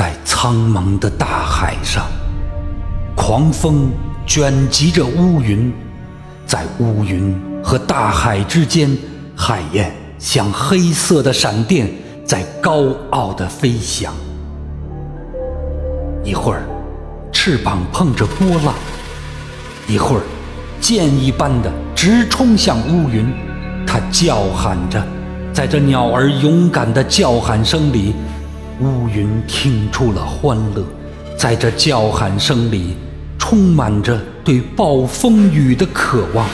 在苍茫的大海上，狂风卷集着乌云，在乌云和大海之间，海燕像黑色的闪电，在高傲地飞翔。一会儿，翅膀碰着波浪；一会儿，箭一般的直冲向乌云。它叫喊着，在这鸟儿勇敢的叫喊声里。乌云听出了欢乐，在这叫喊声里，充满着对暴风雨的渴望；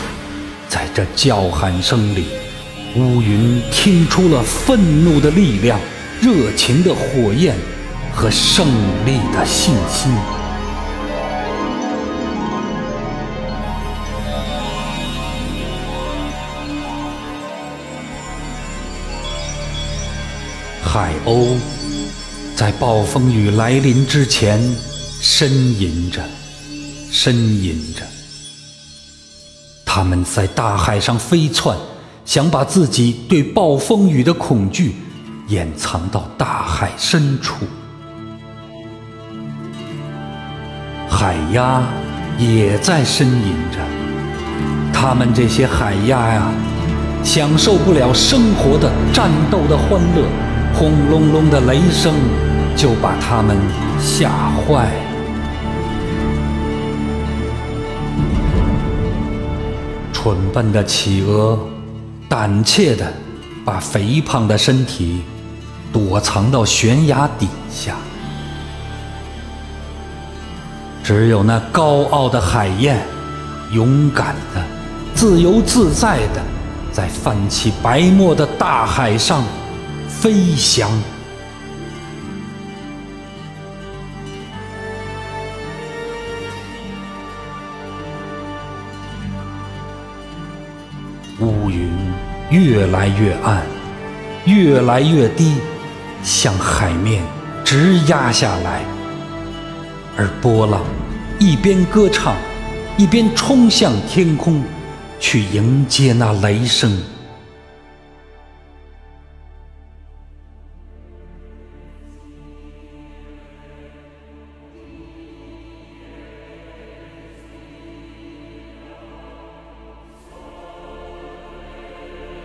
在这叫喊声里，乌云听出了愤怒的力量、热情的火焰和胜利的信心。海鸥。在暴风雨来临之前，呻吟着，呻吟着。他们在大海上飞窜，想把自己对暴风雨的恐惧掩藏到大海深处。海鸭也在呻吟着，他们这些海鸭呀，享受不了生活的战斗的欢乐，轰隆隆的雷声。就把他们吓坏。蠢笨的企鹅，胆怯地把肥胖的身体躲藏到悬崖底下。只有那高傲的海燕，勇敢的、自由自在的，在泛起白沫的大海上飞翔。乌云越来越暗，越来越低，向海面直压下来。而波浪一边歌唱，一边冲向天空，去迎接那雷声。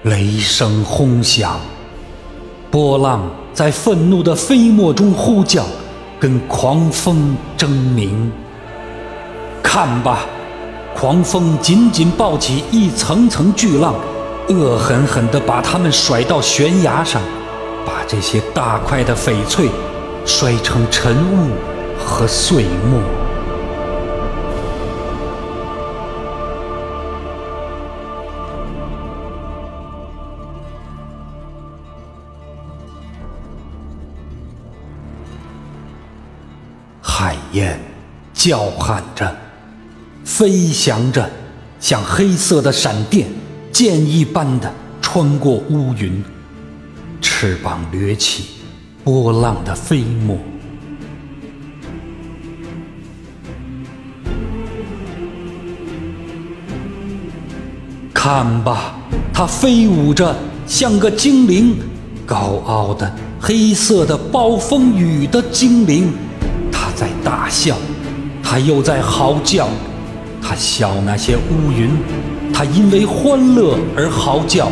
雷声轰响，波浪在愤怒的飞沫中呼叫，跟狂风争鸣。看吧，狂风紧紧抱起一层层巨浪，恶狠狠地把它们甩到悬崖上，把这些大块的翡翠摔成尘雾和碎末。海燕叫喊着，飞翔着，像黑色的闪电，箭一般的穿过乌云，翅膀掠起波浪的飞沫。看吧，它飞舞着，像个精灵，高傲的黑色的暴风雨的精灵。在大笑，他又在嚎叫，他笑那些乌云，他因为欢乐而嚎叫。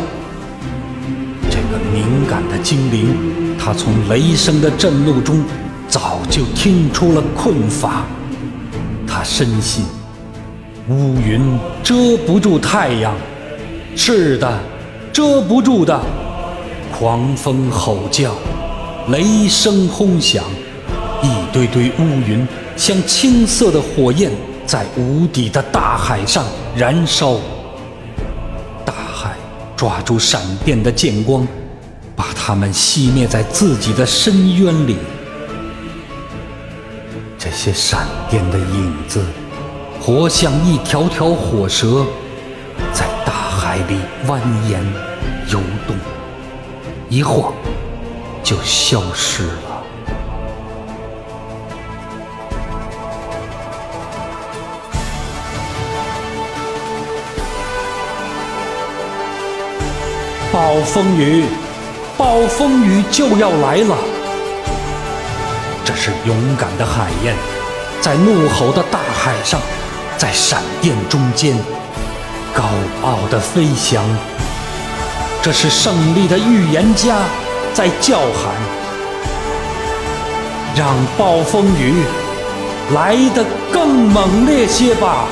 这个敏感的精灵，他从雷声的震怒中早就听出了困乏。他深信，乌云遮不住太阳，是的，遮不住的。狂风吼叫，雷声轰响。一堆堆乌云像青色的火焰，在无底的大海上燃烧。大海抓住闪电的剑光，把它们熄灭在自己的深渊里。这些闪电的影子，活像一条条火蛇，在大海里蜿蜒游动，一晃就消失了。暴风雨，暴风雨就要来了！这是勇敢的海燕，在怒吼的大海上，在闪电中间，高傲的飞翔。这是胜利的预言家，在叫喊，让暴风雨来得更猛烈些吧。